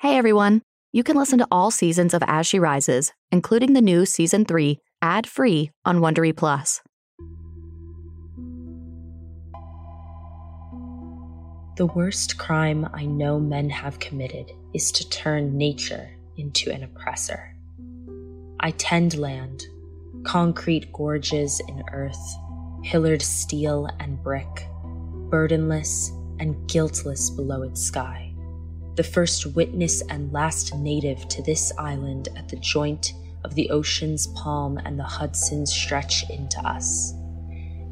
Hey everyone! You can listen to all seasons of As She Rises, including the new season 3, ad-free on Wondery Plus. The worst crime I know men have committed is to turn nature into an oppressor. I tend land, concrete gorges in earth, pillared steel and brick, burdenless and guiltless below its sky. The first witness and last native to this island at the joint of the ocean's palm and the Hudson's stretch into us.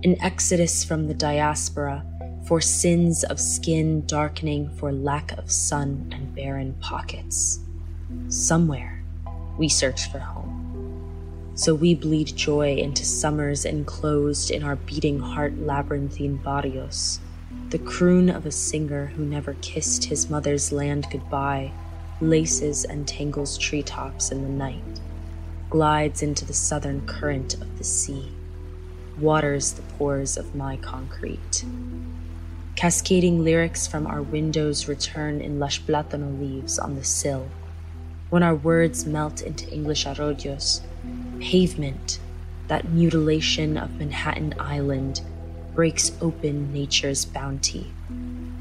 An exodus from the diaspora for sins of skin darkening for lack of sun and barren pockets. Somewhere we search for home. So we bleed joy into summers enclosed in our beating heart labyrinthine barrios. The croon of a singer who never kissed his mother's land goodbye laces and tangles treetops in the night, glides into the southern current of the sea, waters the pores of my concrete. Cascading lyrics from our windows return in lush platano leaves on the sill. When our words melt into English arroyos, pavement, that mutilation of Manhattan Island, breaks open nature's bounty.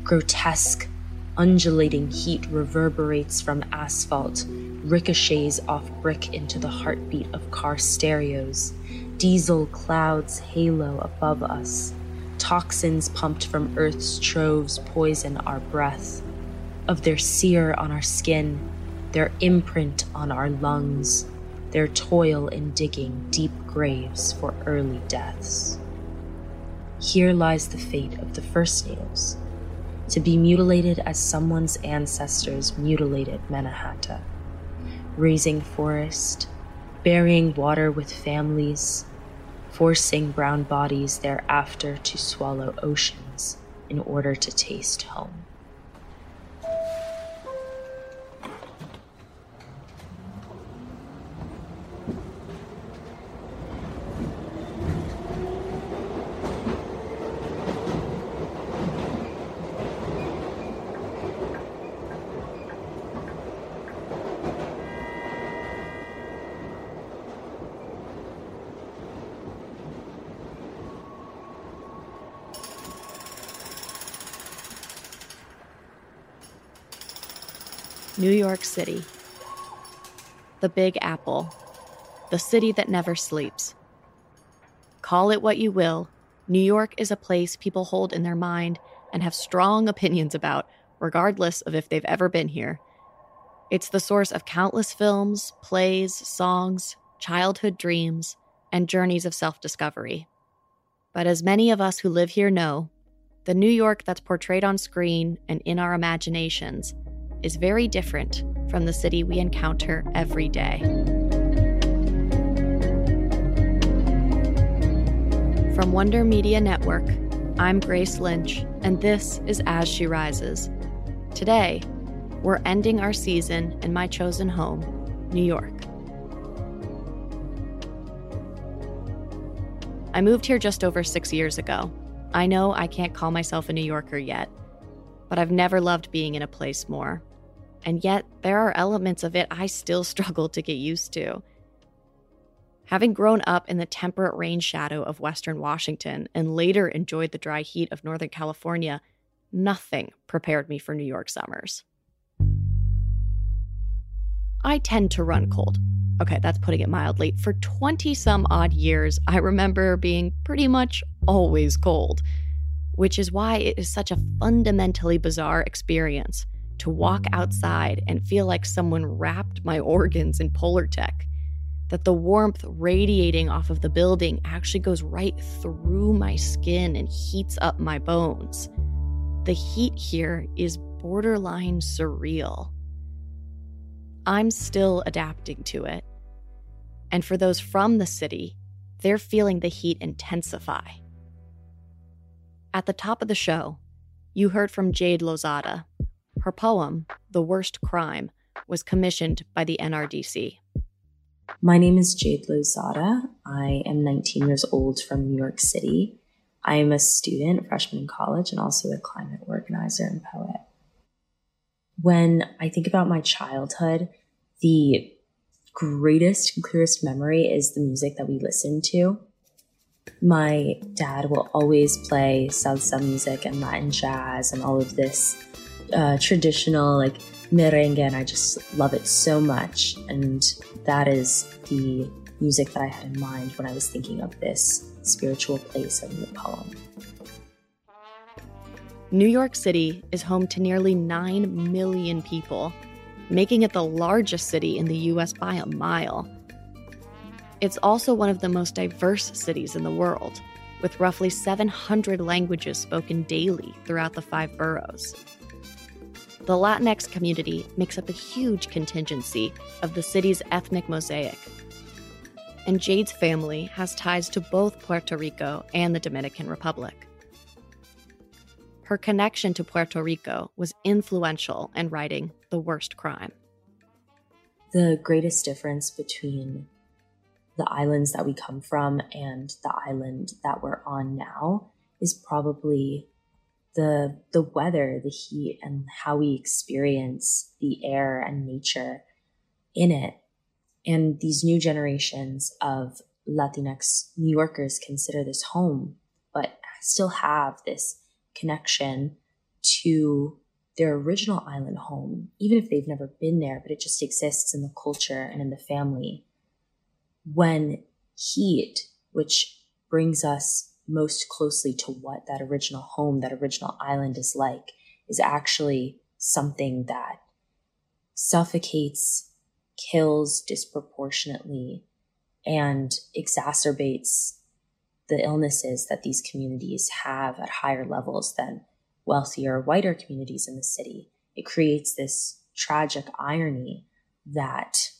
Grotesque, undulating heat reverberates from asphalt, ricochets off brick into the heartbeat of car stereos. Diesel clouds halo above us. Toxins pumped from Earth's troves poison our breath. Of their sear on our skin, their imprint on our lungs their toil in digging deep graves for early deaths. Here lies the fate of the First Natives to be mutilated as someone's ancestors mutilated Mannahatta, raising forest, burying water with families, forcing brown bodies thereafter to swallow oceans in order to taste home. New York City. The Big Apple. The city that never sleeps. Call it what you will, New York is a place people hold in their mind and have strong opinions about, regardless of if they've ever been here. It's the source of countless films, plays, songs, childhood dreams, and journeys of self discovery. But as many of us who live here know, the New York that's portrayed on screen and in our imaginations is very different from the city we encounter every day. From Wonder Media Network, I'm Grace Lynch, and this is As She Rises. Today, we're ending our season in my chosen home, New York. I moved here just over six years ago. I know I can't call myself a New Yorker yet, but I've never loved being in a place more. And yet, there are elements of it I still struggle to get used to. Having grown up in the temperate rain shadow of Western Washington and later enjoyed the dry heat of Northern California, nothing prepared me for New York summers. I tend to run cold. Okay, that's putting it mildly. For 20 some odd years, I remember being pretty much always cold, which is why it is such a fundamentally bizarre experience to walk outside and feel like someone wrapped my organs in Polartec, That the warmth radiating off of the building actually goes right through my skin and heats up my bones. The heat here is borderline surreal. I'm still adapting to it. And for those from the city, they're feeling the heat intensify. At the top of the show, you heard from Jade Lozada, her poem, The Worst Crime, was commissioned by the NRDC. My name is Jade Lozada. I am 19 years old from New York City. I am a student, freshman in college, and also a climate organizer and poet. When I think about my childhood, the greatest clearest memory is the music that we listened to. My dad will always play salsa music and Latin jazz and all of this uh, traditional like merengue, and I just love it so much. And that is the music that I had in mind when I was thinking of this spiritual place in the poem. New York City is home to nearly 9 million people, making it the largest city in the US by a mile. It's also one of the most diverse cities in the world, with roughly 700 languages spoken daily throughout the five boroughs. The Latinx community makes up a huge contingency of the city's ethnic mosaic. And Jade's family has ties to both Puerto Rico and the Dominican Republic. Her connection to Puerto Rico was influential in writing The Worst Crime. The greatest difference between the islands that we come from and the island that we're on now is probably the the weather, the heat, and how we experience the air and nature in it. And these new generations of Latinx New Yorkers consider this home, but still have this connection to their original island home, even if they've never been there, but it just exists in the culture and in the family. When heat, which brings us most closely to what that original home, that original island is like, is actually something that suffocates, kills disproportionately, and exacerbates the illnesses that these communities have at higher levels than wealthier, whiter communities in the city. It creates this tragic irony that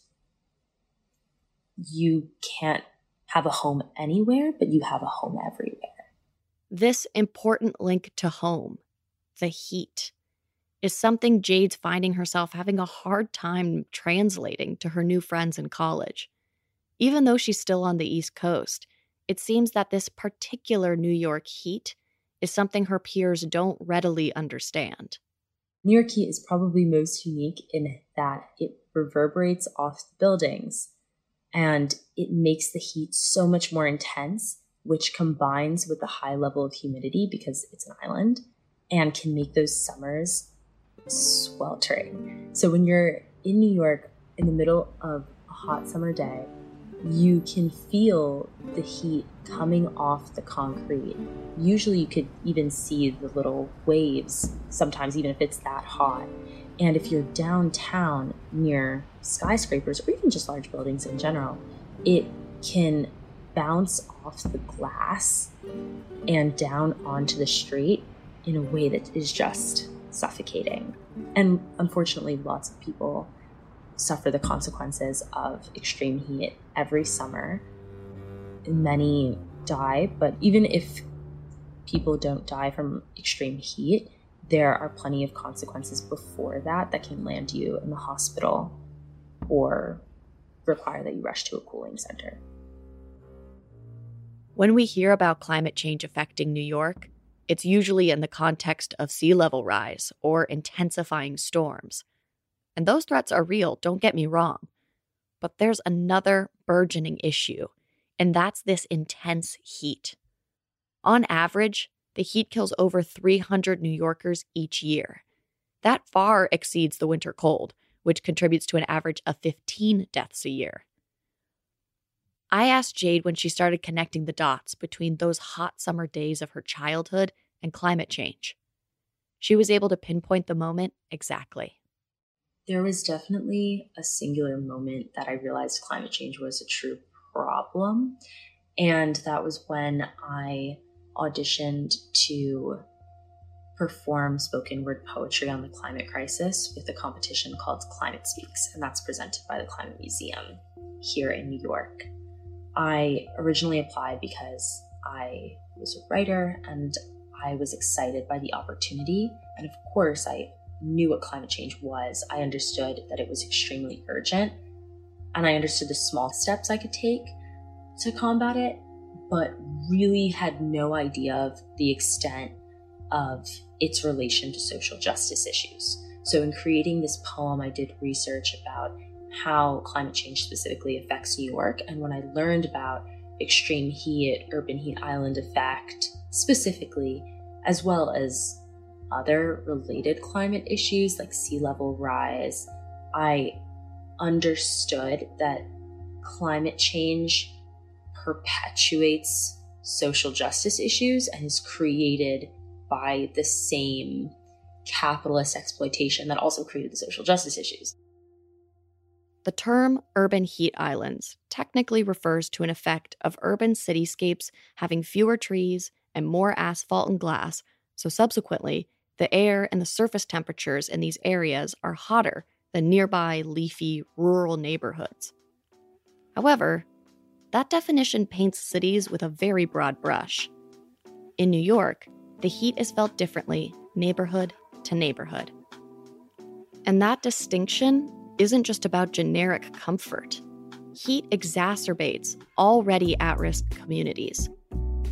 you can't have a home anywhere, but you have a home everywhere. This important link to home, the heat, is something Jade's finding herself having a hard time translating to her new friends in college. Even though she's still on the East Coast, it seems that this particular New York heat is something her peers don't readily understand. New York heat is probably most unique in that it reverberates off the buildings and it makes the heat so much more intense, which combines with the high level of humidity because it's an island and can make those summers sweltering. So when you're in New York in the middle of a hot summer day, you can feel the heat coming off the concrete. Usually, you could even see the little waves, sometimes, even if it's that hot. And if you're downtown near skyscrapers or even just large buildings in general, it can bounce off the glass and down onto the street in a way that is just suffocating. And unfortunately, lots of people suffer the consequences of extreme heat every summer. Many die, but even if people don't die from extreme heat, there are plenty of consequences before that that can land you in the hospital or require that you rush to a cooling center. When we hear about climate change affecting New York, it's usually in the context of sea level rise or intensifying storms. And those threats are real, don't get me wrong. But there's another burgeoning issue, and that's this intense heat. On average, the heat kills over 300 New Yorkers each year. That far exceeds the winter cold, which contributes to an average of 15 deaths a year. I asked Jade when she started connecting the dots between those hot summer days of her childhood and climate change. She was able to pinpoint the moment exactly there was definitely a singular moment that I realized climate change was a true problem. And that was when I auditioned to perform spoken word poetry on the climate crisis with a competition called Climate Speaks, and that's presented by the Climate Museum here in New York. I originally applied because I was a writer and I was excited by the opportunity. And of course, I knew what climate change was, I understood that it was extremely urgent and I understood the small steps I could take to combat it, but really had no idea of the extent of its relation to social justice issues. So, in creating this poem, I did research about how climate change specifically affects New York. And when I learned about extreme heat, urban heat island effect specifically, as well as other related climate issues like sea level rise, I understood that climate change perpetuates social justice issues and is created by the same capitalist exploitation that also created the social justice issues. The term urban heat islands technically refers to an effect of urban cityscapes having fewer trees and more asphalt and glass, so subsequently, the air and the surface temperatures in these areas are hotter than nearby leafy rural neighborhoods. However, that definition paints cities with a very broad brush. In New York, the heat is felt differently neighborhood to neighborhood. And that distinction isn't just about generic comfort. Heat exacerbates already at risk communities.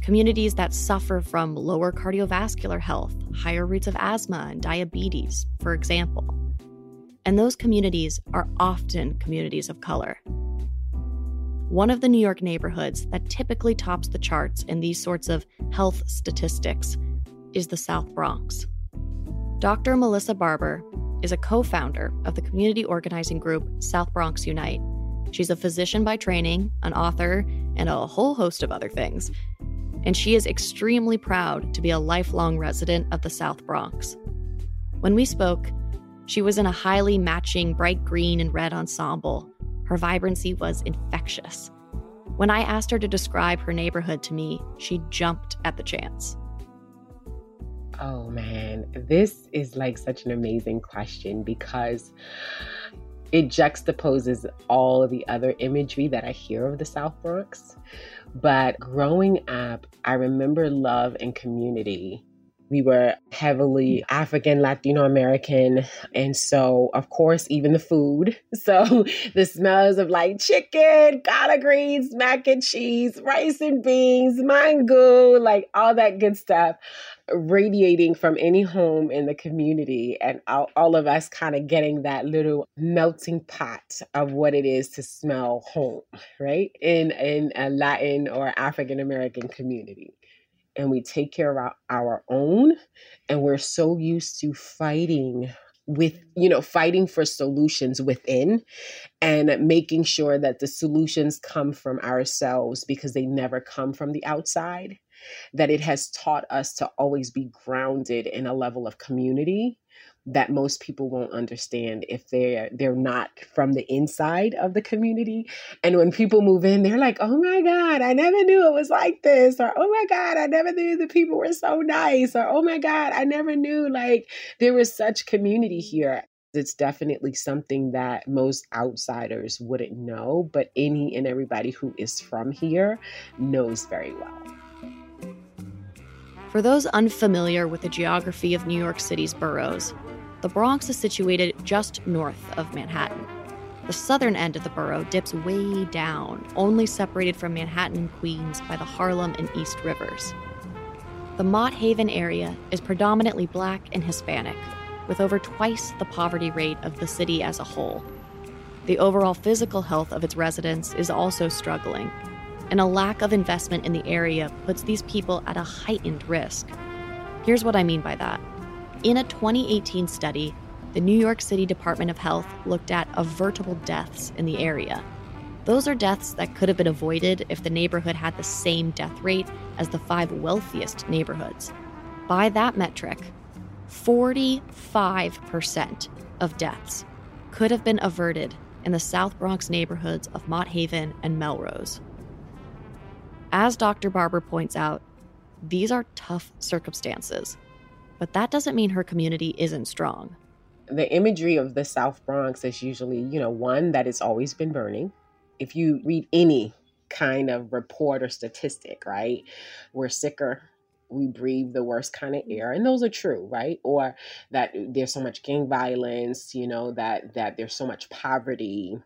Communities that suffer from lower cardiovascular health, higher rates of asthma and diabetes, for example. And those communities are often communities of color. One of the New York neighborhoods that typically tops the charts in these sorts of health statistics is the South Bronx. Dr. Melissa Barber is a co founder of the community organizing group South Bronx Unite. She's a physician by training, an author, and a whole host of other things. And she is extremely proud to be a lifelong resident of the South Bronx. When we spoke, she was in a highly matching bright green and red ensemble. Her vibrancy was infectious. When I asked her to describe her neighborhood to me, she jumped at the chance. Oh man, this is like such an amazing question because it juxtaposes all the other imagery that I hear of the South Bronx. But growing up, I remember love and community we were heavily African, Latino American. And so, of course, even the food. So, the smells of like chicken, collard greens, mac and cheese, rice and beans, mango, like all that good stuff radiating from any home in the community. And all, all of us kind of getting that little melting pot of what it is to smell home, right? In, in a Latin or African American community and we take care of our, our own and we're so used to fighting with you know fighting for solutions within and making sure that the solutions come from ourselves because they never come from the outside that it has taught us to always be grounded in a level of community that most people won't understand if they're they're not from the inside of the community. And when people move in they're like oh my god i never knew it was like this or oh my god i never knew the people were so nice or oh my god i never knew like there was such community here. It's definitely something that most outsiders wouldn't know but any and everybody who is from here knows very well. For those unfamiliar with the geography of New York City's boroughs, the Bronx is situated just north of Manhattan. The southern end of the borough dips way down, only separated from Manhattan and Queens by the Harlem and East Rivers. The Mott Haven area is predominantly black and Hispanic, with over twice the poverty rate of the city as a whole. The overall physical health of its residents is also struggling, and a lack of investment in the area puts these people at a heightened risk. Here's what I mean by that. In a 2018 study, the New York City Department of Health looked at avertable deaths in the area. Those are deaths that could have been avoided if the neighborhood had the same death rate as the five wealthiest neighborhoods. By that metric, 45% of deaths could have been averted in the South Bronx neighborhoods of Mott Haven and Melrose. As Dr. Barber points out, these are tough circumstances but that doesn't mean her community isn't strong. The imagery of the South Bronx is usually, you know, one that it's always been burning. If you read any kind of report or statistic, right, we're sicker, we breathe the worst kind of air and those are true right or that there's so much gang violence you know that that there's so much poverty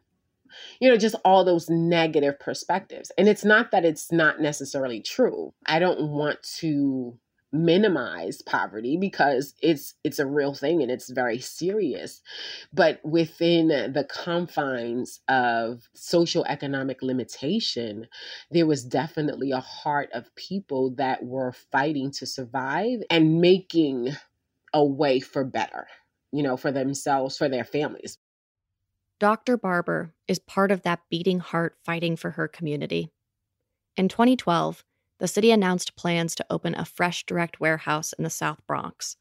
you know just all those negative perspectives and it's not that it's not necessarily true i don't want to minimize poverty because it's it's a real thing and it's very serious but within the confines of social economic limitation there was definitely a heart of people that were fighting to survive and making a way for better you know for themselves for their families Dr. Barber is part of that beating heart fighting for her community. In 2012, the city announced plans to open a Fresh Direct warehouse in the South Bronx.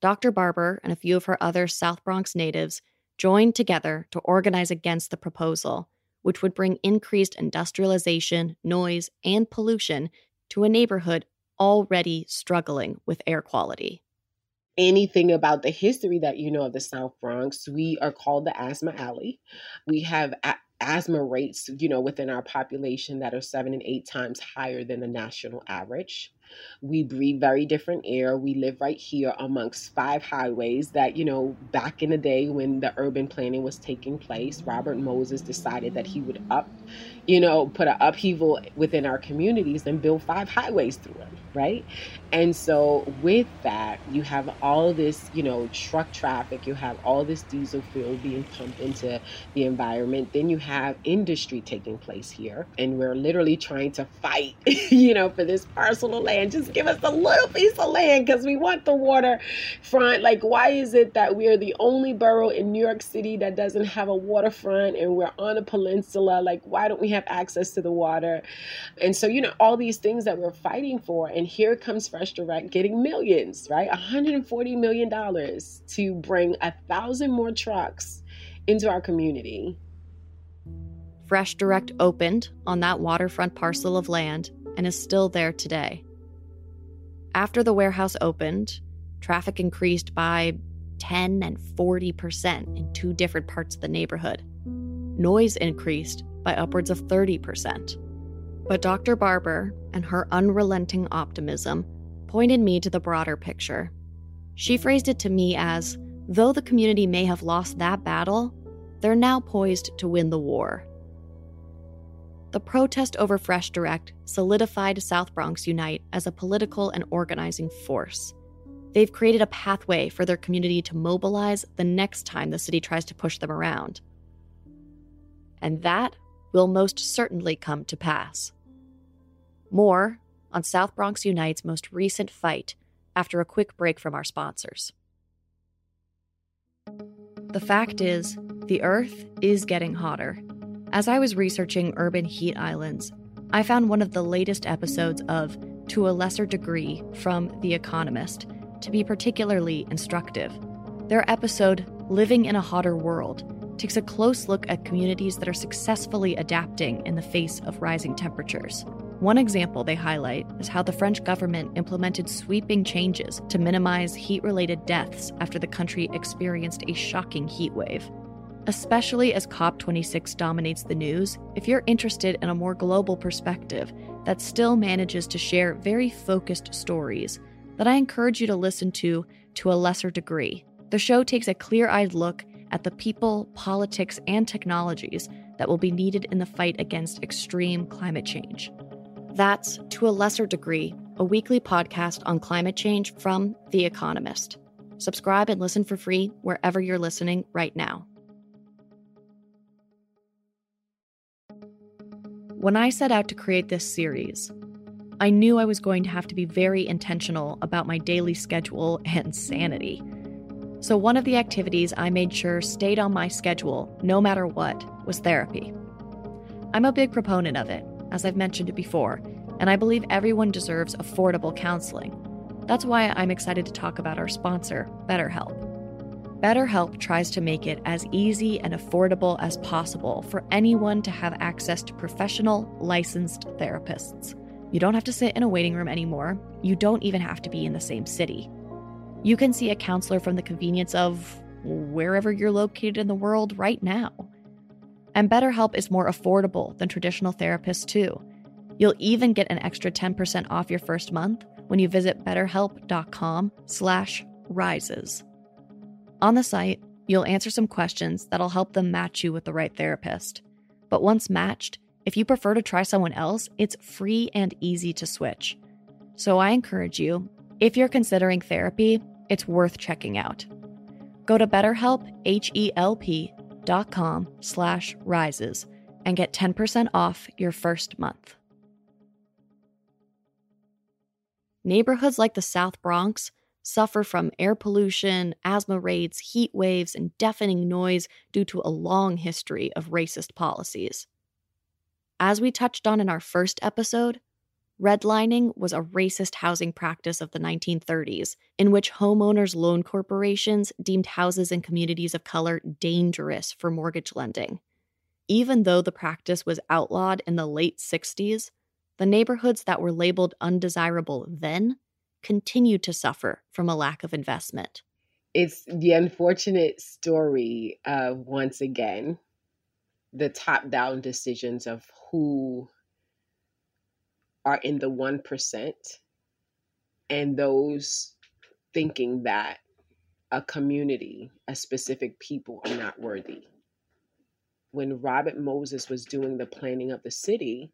Dr. Barber and a few of her other South Bronx natives joined together to organize against the proposal, which would bring increased industrialization, noise, and pollution to a neighborhood already struggling with air quality anything about the history that you know of the South Bronx, we are called the Asthma Alley. We have asthma rates, you know, within our population that are seven and eight times higher than the national average. We breathe very different air. We live right here amongst five highways that, you know, back in the day when the urban planning was taking place, Robert Moses decided that he would up, you know, put an upheaval within our communities and build five highways through them, right? And so with that, you have all this, you know, truck traffic, you have all this diesel fuel being pumped into the environment. Then you have industry taking place here. And we're literally trying to fight, you know, for this parcel of land land. Just give us a little piece of land because we want the waterfront. Like, why is it that we are the only borough in New York City that doesn't have a waterfront and we're on a peninsula? Like, why don't we have access to the water? And so, you know, all these things that we're fighting for. And here comes Fresh Direct getting millions, right? $140 million to bring a thousand more trucks into our community. Fresh Direct opened on that waterfront parcel of land and is still there today. After the warehouse opened, traffic increased by 10 and 40% in two different parts of the neighborhood. Noise increased by upwards of 30%. But Dr. Barber and her unrelenting optimism pointed me to the broader picture. She phrased it to me as though the community may have lost that battle, they're now poised to win the war. The protest over Fresh Direct solidified South Bronx Unite as a political and organizing force. They've created a pathway for their community to mobilize the next time the city tries to push them around. And that will most certainly come to pass. More on South Bronx Unite's most recent fight after a quick break from our sponsors. The fact is, the Earth is getting hotter as I was researching urban heat islands, I found one of the latest episodes of To a Lesser Degree from The Economist to be particularly instructive. Their episode, Living in a Hotter World, takes a close look at communities that are successfully adapting in the face of rising temperatures. One example they highlight is how the French government implemented sweeping changes to minimize heat related deaths after the country experienced a shocking heat wave especially as COP26 dominates the news, if you're interested in a more global perspective that still manages to share very focused stories, then I encourage you to listen to to a lesser degree. The show takes a clear eyed look at the people, politics, and technologies that will be needed in the fight against extreme climate change. That's To a Lesser Degree, a weekly podcast on climate change from The Economist. Subscribe and listen for free wherever you're listening right now. When I set out to create this series, I knew I was going to have to be very intentional about my daily schedule and sanity. So, one of the activities I made sure stayed on my schedule, no matter what, was therapy. I'm a big proponent of it, as I've mentioned before, and I believe everyone deserves affordable counseling. That's why I'm excited to talk about our sponsor, BetterHelp. BetterHelp tries to make it as easy and affordable as possible for anyone to have access to professional, licensed therapists. You don't have to sit in a waiting room anymore. You don't even have to be in the same city. You can see a counselor from the convenience of wherever you're located in the world right now. And BetterHelp is more affordable than traditional therapists too. You'll even get an extra 10% off your first month when you visit betterhelp.com/rises. On the site, you'll answer some questions that'll help them match you with the right therapist. But once matched, if you prefer to try someone else, it's free and easy to switch. So I encourage you, If you're considering therapy, it's worth checking out. Go to betterhelp, H-E-L-P dot com slash rises and get 10% off your first month. Neighborhoods like the South Bronx suffer from air pollution, asthma rates, heat waves, and deafening noise due to a long history of racist policies. As we touched on in our first episode, redlining was a racist housing practice of the 1930s in which homeowners loan corporations deemed houses in communities of color dangerous for mortgage lending. Even though the practice was outlawed in the late 60s, the neighborhoods that were labeled undesirable then continued to suffer from a lack of investment. It's the unfortunate story of once again the top down decisions of who are in the 1% and those thinking that a community, a specific people are not worthy. When Robert Moses was doing the planning of the city,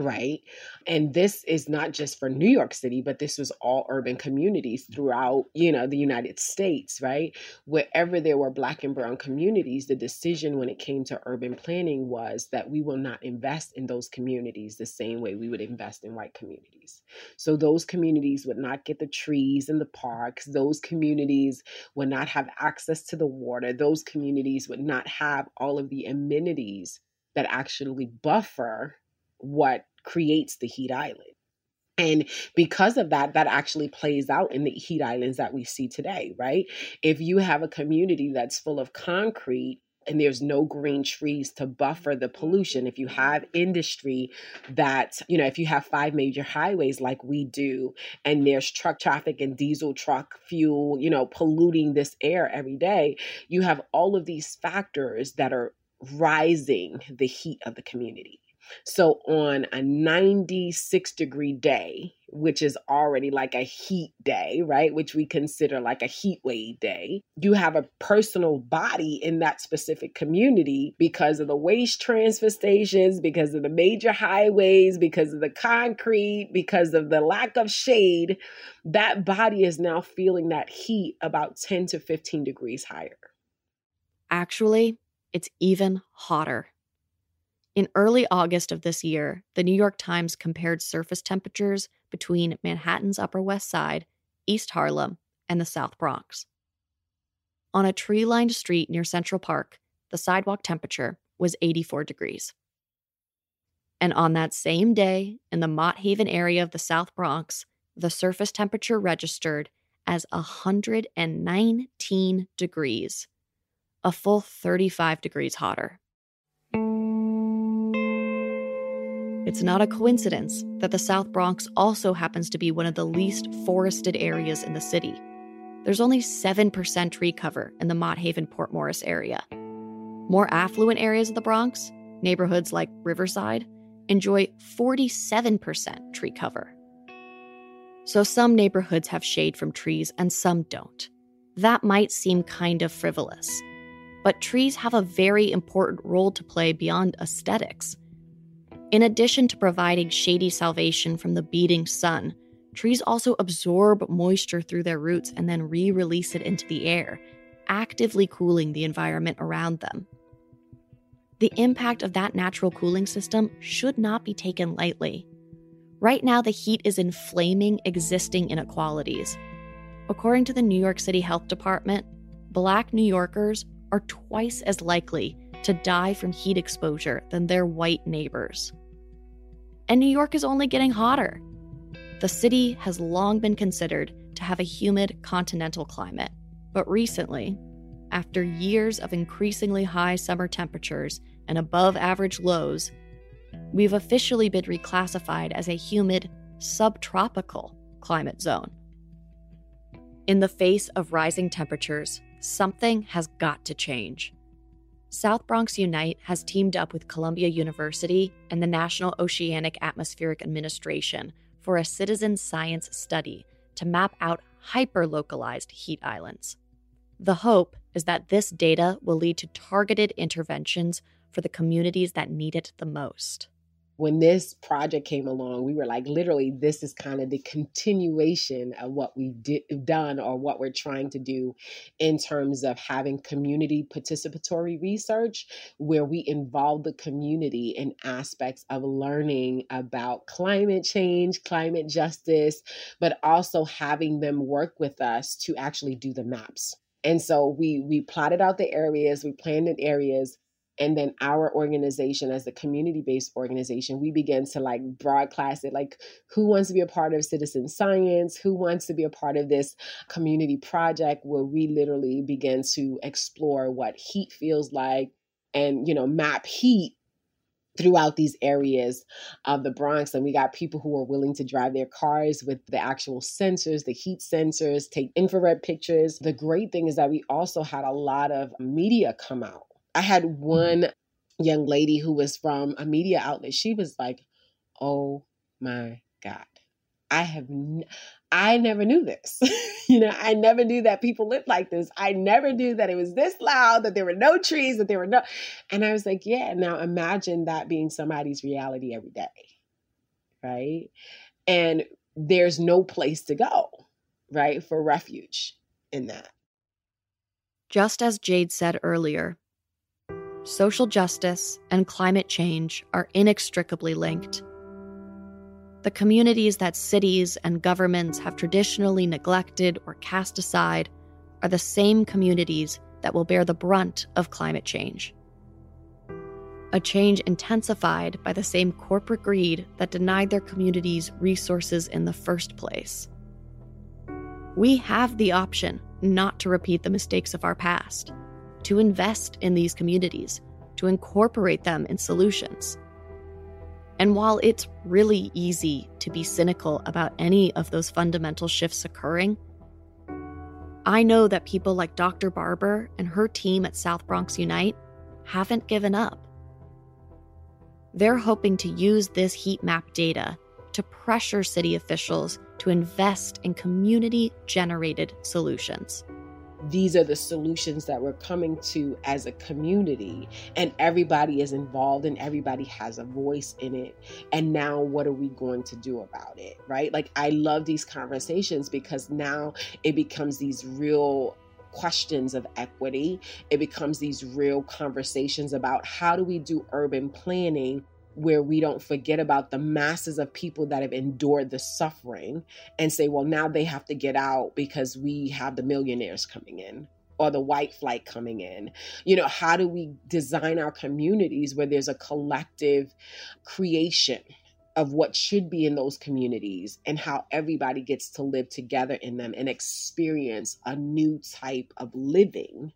right? And this is not just for New York City, but this was all urban communities throughout, you know, the United States, right? Wherever there were black and brown communities, the decision when it came to urban planning was that we will not invest in those communities the same way we would invest in white communities. So those communities would not get the trees and the parks, those communities would not have access to the water, those communities would not have all of the amenities that actually buffer what creates the heat island. And because of that, that actually plays out in the heat islands that we see today, right? If you have a community that's full of concrete, and there's no green trees to buffer the pollution. If you have industry that, you know, if you have five major highways like we do, and there's truck traffic and diesel truck fuel, you know, polluting this air every day, you have all of these factors that are rising the heat of the community. So on a 96 degree day, which is already like a heat day, right? Which we consider like a heat wave day. You have a personal body in that specific community because of the waste transfer stations, because of the major highways, because of the concrete, because of the lack of shade. That body is now feeling that heat about 10 to 15 degrees higher. Actually, it's even hotter. In early August of this year, the New York Times compared surface temperatures between Manhattan's Upper West Side, East Harlem, and the South Bronx. On a tree lined street near Central Park, the sidewalk temperature was 84 degrees. And on that same day, in the Mott Haven area of the South Bronx, the surface temperature registered as 119 degrees, a full 35 degrees hotter. It's not a coincidence that the South Bronx also happens to be one of the least forested areas in the city. There's only 7% tree cover in the Mott Haven Port Morris area. More affluent areas of the Bronx, neighborhoods like Riverside, enjoy 47% tree cover. So some neighborhoods have shade from trees and some don't. That might seem kind of frivolous. But trees have a very important role to play beyond aesthetics. In addition to providing shady salvation from the beating sun, trees also absorb moisture through their roots and then re release it into the air, actively cooling the environment around them. The impact of that natural cooling system should not be taken lightly. Right now, the heat is inflaming existing inequalities. According to the New York City Health Department, Black New Yorkers are twice as likely to die from heat exposure than their white neighbors and New York is only getting hotter. The city has long been considered to have a humid continental climate, but recently, after years of increasingly high summer temperatures and above average lows, we've officially been reclassified as a humid subtropical climate zone. In the face of rising temperatures, something has got to change. South Bronx Unite has teamed up with Columbia University and the National Oceanic Atmospheric Administration for a citizen science study to map out hyper-localized heat islands. The hope is that this data will lead to targeted interventions for the communities that need it the most. When this project came along, we were like, literally, this is kind of the continuation of what we've di- done or what we're trying to do in terms of having community participatory research where we involve the community in aspects of learning about climate change, climate justice, but also having them work with us to actually do the maps. And so we we plotted out the areas, we planned in areas, and then our organization as a community-based organization we began to like broadcast it like who wants to be a part of citizen science who wants to be a part of this community project where we literally begin to explore what heat feels like and you know map heat throughout these areas of the Bronx. And we got people who are willing to drive their cars with the actual sensors, the heat sensors, take infrared pictures. The great thing is that we also had a lot of media come out I had mm-hmm. one young lady who was from a media outlet. She was like, "Oh my god, I have, n- I never knew this. you know, I never knew that people lived like this. I never knew that it was this loud, that there were no trees, that there were no." And I was like, "Yeah." Now imagine that being somebody's reality every day, right? And there's no place to go, right, for refuge in that. Just as Jade said earlier, social justice, and climate change are inextricably linked. The communities that cities and governments have traditionally neglected or cast aside are the same communities that will bear the brunt of climate change. A change intensified by the same corporate greed that denied their communities resources in the first place. We have the option not to repeat the mistakes of our past to invest in these communities, to incorporate them in solutions. And while it's really easy to be cynical about any of those fundamental shifts occurring, I know that people like Dr. Barber and her team at South Bronx Unite haven't given up. They're hoping to use this heat map data to pressure city officials to invest in community generated solutions these are the solutions that we're coming to as a community and everybody is involved and everybody has a voice in it. And now what are we going to do about it right? Like i love these conversations because now it becomes these real questions of equity. It becomes these real conversations about how do we do urban planning where we don't forget about the masses of people that have endured the suffering and say, well, now they have to get out because we have the millionaires coming in or the white flight coming in. You know, how do we design our communities where there's a collective creation? Of what should be in those communities and how everybody gets to live together in them and experience a new type of living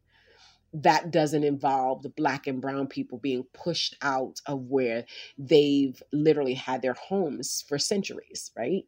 that doesn't involve the black and brown people being pushed out of where they've literally had their homes for centuries, right?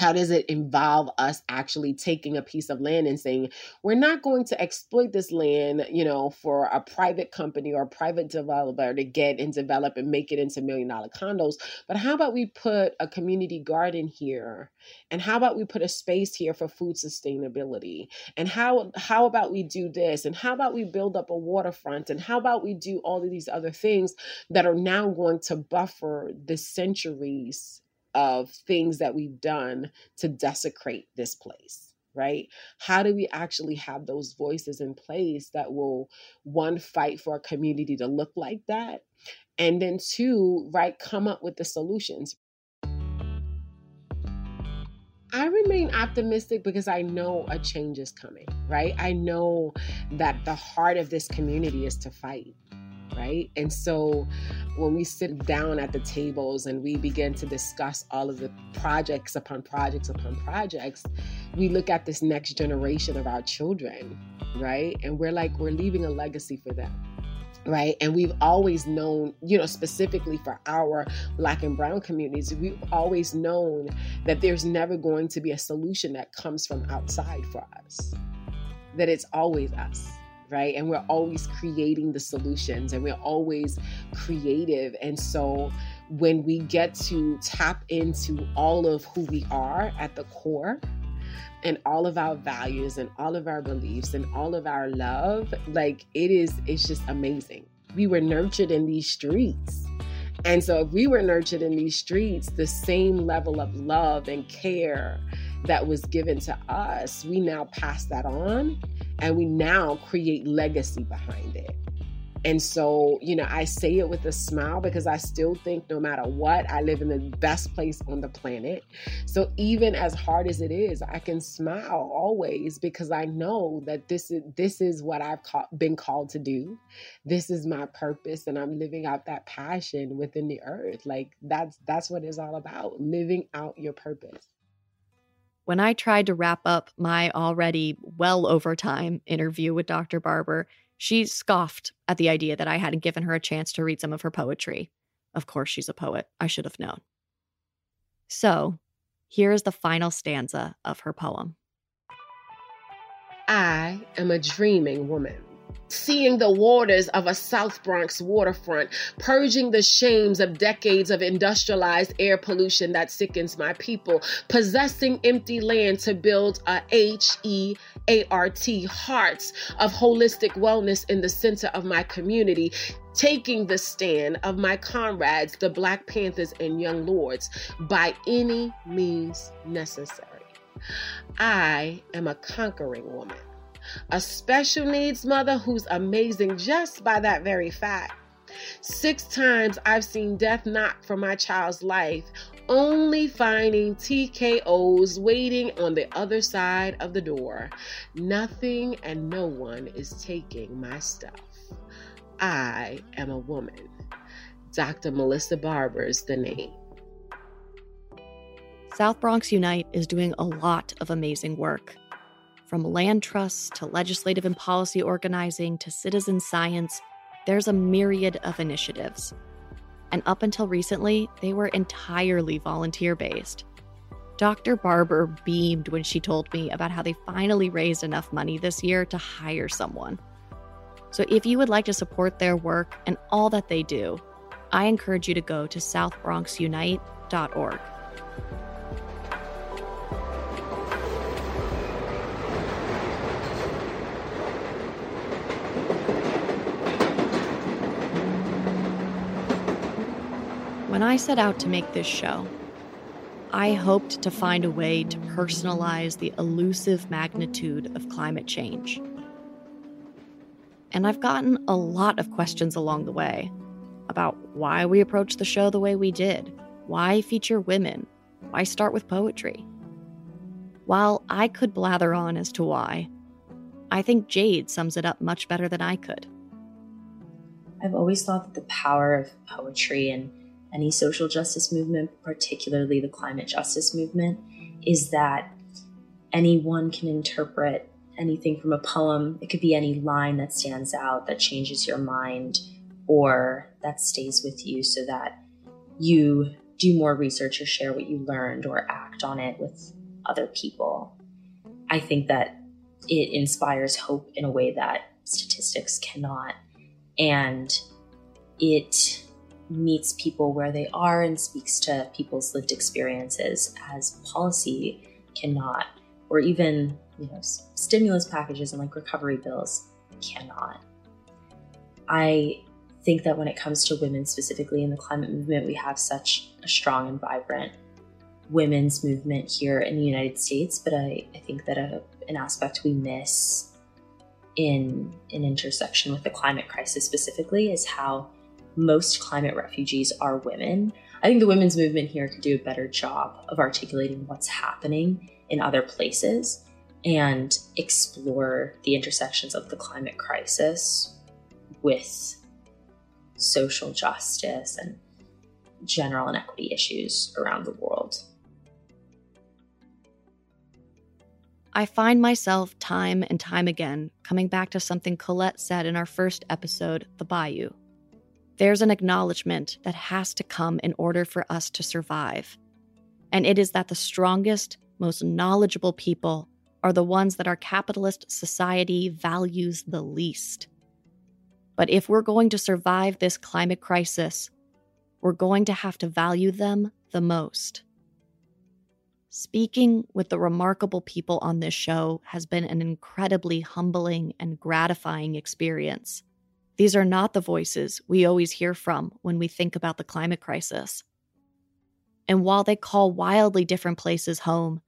How does it involve us actually taking a piece of land and saying, we're not going to exploit this land, you know, for a private company or a private developer to get and develop and make it into million dollar condos, but how about we put a community garden here? And how about we put a space here for food sustainability? And how how about we do this? And how about we build up a waterfront? And how about we do all of these other things that are now going to buffer the centuries of things that we've done to desecrate this place right? How do we actually have those voices in place that will, one, fight for a community to look like that? And then, two, right, come up with the solutions. I remain optimistic because I know a change is coming, right? I know that the heart of this community is to fight right? And so when we sit down at the tables and we begin to discuss all of the projects upon projects upon projects, we look at this next generation of our children, right? And we're like, we're leaving a legacy for them right and we've always known you know specifically for our black and brown communities we've always known that there's never going to be a solution that comes from outside for us that it's always us right? And we're always creating the solutions and we're always creative. And so when we get to tap into all of who we are at the core, and all of our values and all of our beliefs and all of our love like it is it's just amazing we were nurtured in these streets And so, if we were nurtured in these streets, the same level of love and care that was given to us, we now pass that on and we now create legacy behind it. And so, you know, I say it with a smile because I still think no matter what, I live in the best place on the planet. So even as hard as it is, I can smile always because I know that this is this is what I've ca- been called to do. This is my purpose and I'm living out that passion within the earth. Like that's that's what it's all about, living out your purpose. When I tried to wrap up my already well over time interview with Dr. Barber, she scoffed at the idea that I hadn't given her a chance to read some of her poetry. Of course, she's a poet. I should have known. So, here is the final stanza of her poem I am a dreaming woman seeing the waters of a South Bronx waterfront, purging the shames of decades of industrialized air pollution that sickens my people, possessing empty land to build a H E A R T hearts of holistic wellness in the center of my community, taking the stand of my comrades, the Black Panthers and Young Lords, by any means necessary. I am a conquering woman a special needs mother who's amazing just by that very fact. Six times I've seen death knock for my child's life, only finding TKOs waiting on the other side of the door. Nothing and no one is taking my stuff. I am a woman. Dr. Melissa Barber's the name. South Bronx Unite is doing a lot of amazing work. From land trusts to legislative and policy organizing to citizen science, there's a myriad of initiatives. And up until recently, they were entirely volunteer based. Dr. Barber beamed when she told me about how they finally raised enough money this year to hire someone. So if you would like to support their work and all that they do, I encourage you to go to southbronxunite.org. When I set out to make this show, I hoped to find a way to personalize the elusive magnitude of climate change. And I've gotten a lot of questions along the way about why we approached the show the way we did, why feature women, why start with poetry. While I could blather on as to why, I think Jade sums it up much better than I could. I've always thought that the power of poetry and any social justice movement, particularly the climate justice movement, is that anyone can interpret anything from a poem. It could be any line that stands out that changes your mind or that stays with you so that you do more research or share what you learned or act on it with other people. I think that it inspires hope in a way that statistics cannot. And it meets people where they are and speaks to people's lived experiences as policy cannot, or even you know stimulus packages and like recovery bills cannot. I think that when it comes to women specifically in the climate movement, we have such a strong and vibrant women's movement here in the United States, but I, I think that a, an aspect we miss in an intersection with the climate crisis specifically is how most climate refugees are women. I think the women's movement here could do a better job of articulating what's happening in other places and explore the intersections of the climate crisis with social justice and general inequity issues around the world. I find myself time and time again coming back to something Colette said in our first episode, The Bayou. There's an acknowledgement that has to come in order for us to survive. And it is that the strongest, most knowledgeable people are the ones that our capitalist society values the least. But if we're going to survive this climate crisis, we're going to have to value them the most. Speaking with the remarkable people on this show has been an incredibly humbling and gratifying experience. These are not the voices we always hear from when we think about the climate crisis. And while they call wildly different places home,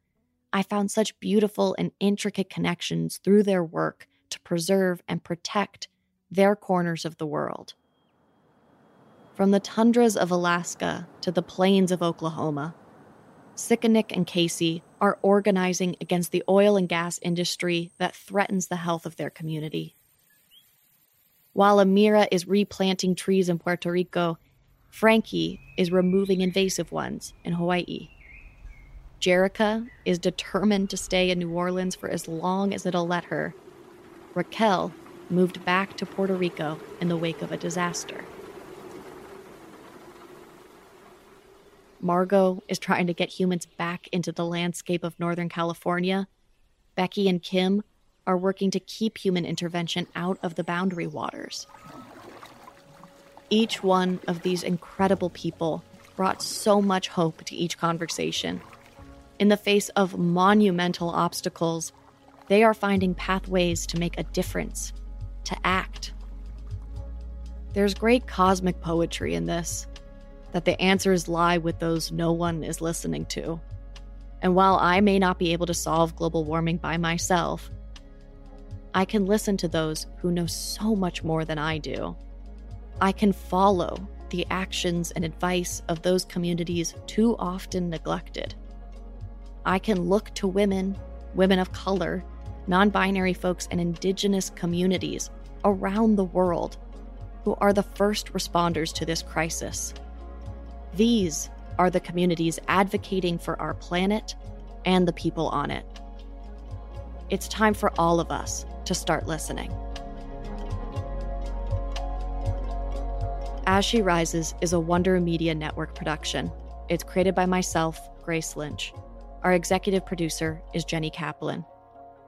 I found such beautiful and intricate connections through their work to preserve and protect their corners of the world. From the tundras of Alaska to the plains of Oklahoma, Siqiñiq and Casey are organizing against the oil and gas industry that threatens the health of their community. While Amira is replanting trees in Puerto Rico, Frankie is removing invasive ones in Hawaii. Jerica is determined to stay in New Orleans for as long as it'll let her. Raquel moved back to Puerto Rico in the wake of a disaster. Margot is trying to get humans back into the landscape of Northern California. Becky and Kim are working to keep human intervention out of the boundary waters. Each one of these incredible people brought so much hope to each conversation. In the face of monumental obstacles, they are finding pathways to make a difference, to act. There's great cosmic poetry in this, that the answers lie with those no one is listening to. And while I may not be able to solve global warming by myself, I can listen to those who know so much more than I do. I can follow the actions and advice of those communities too often neglected. I can look to women, women of color, non binary folks, and indigenous communities around the world who are the first responders to this crisis. These are the communities advocating for our planet and the people on it. It's time for all of us to start listening. As She Rises is a Wonder Media Network production. It's created by myself, Grace Lynch. Our executive producer is Jenny Kaplan.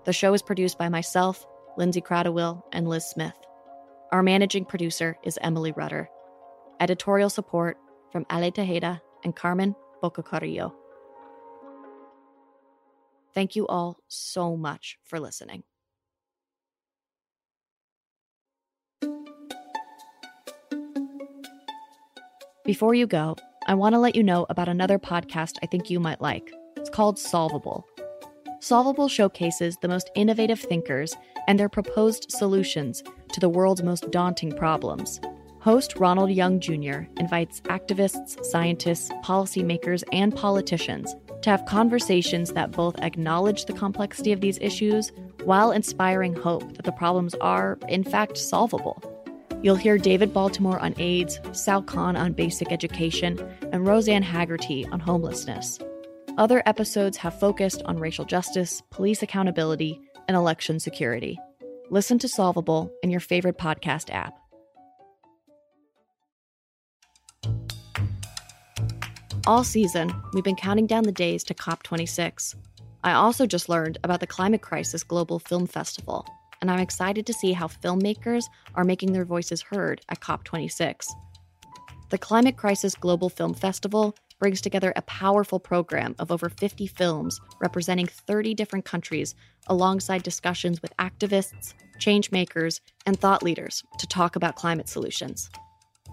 The show is produced by myself, Lindsey Kratochwil, and Liz Smith. Our managing producer is Emily Rudder. Editorial support from Ale Tejeda and Carmen Borca-Carrillo. Thank you all so much for listening. Before you go, I want to let you know about another podcast I think you might like. It's called Solvable. Solvable showcases the most innovative thinkers and their proposed solutions to the world's most daunting problems. Host Ronald Young Jr. invites activists, scientists, policymakers, and politicians to have conversations that both acknowledge the complexity of these issues while inspiring hope that the problems are, in fact, solvable. You'll hear David Baltimore on AIDS, Sal Khan on basic education, and Roseanne Haggerty on homelessness. Other episodes have focused on racial justice, police accountability, and election security. Listen to Solvable in your favorite podcast app. All season, we've been counting down the days to COP26. I also just learned about the Climate Crisis Global Film Festival, and I'm excited to see how filmmakers are making their voices heard at COP26. The Climate Crisis Global Film Festival brings together a powerful program of over 50 films representing 30 different countries alongside discussions with activists, changemakers, and thought leaders to talk about climate solutions.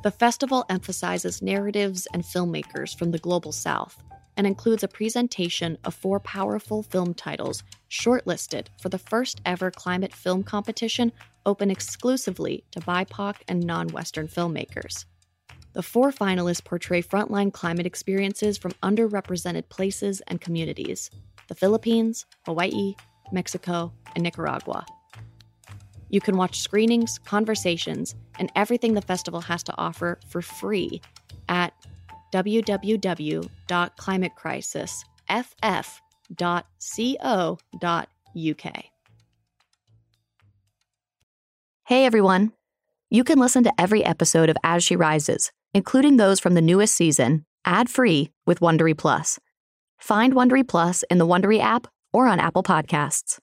The festival emphasizes narratives and filmmakers from the global south and includes a presentation of four powerful film titles shortlisted for the first ever climate film competition open exclusively to BIPOC and non Western filmmakers. The four finalists portray frontline climate experiences from underrepresented places and communities the Philippines, Hawaii, Mexico, and Nicaragua. You can watch screenings, conversations, and everything the festival has to offer for free at www.climatecrisisff.co.uk. Hey everyone! You can listen to every episode of As She Rises, including those from the newest season, ad-free with Wondery Plus. Find Wondery Plus in the Wondery app or on Apple Podcasts.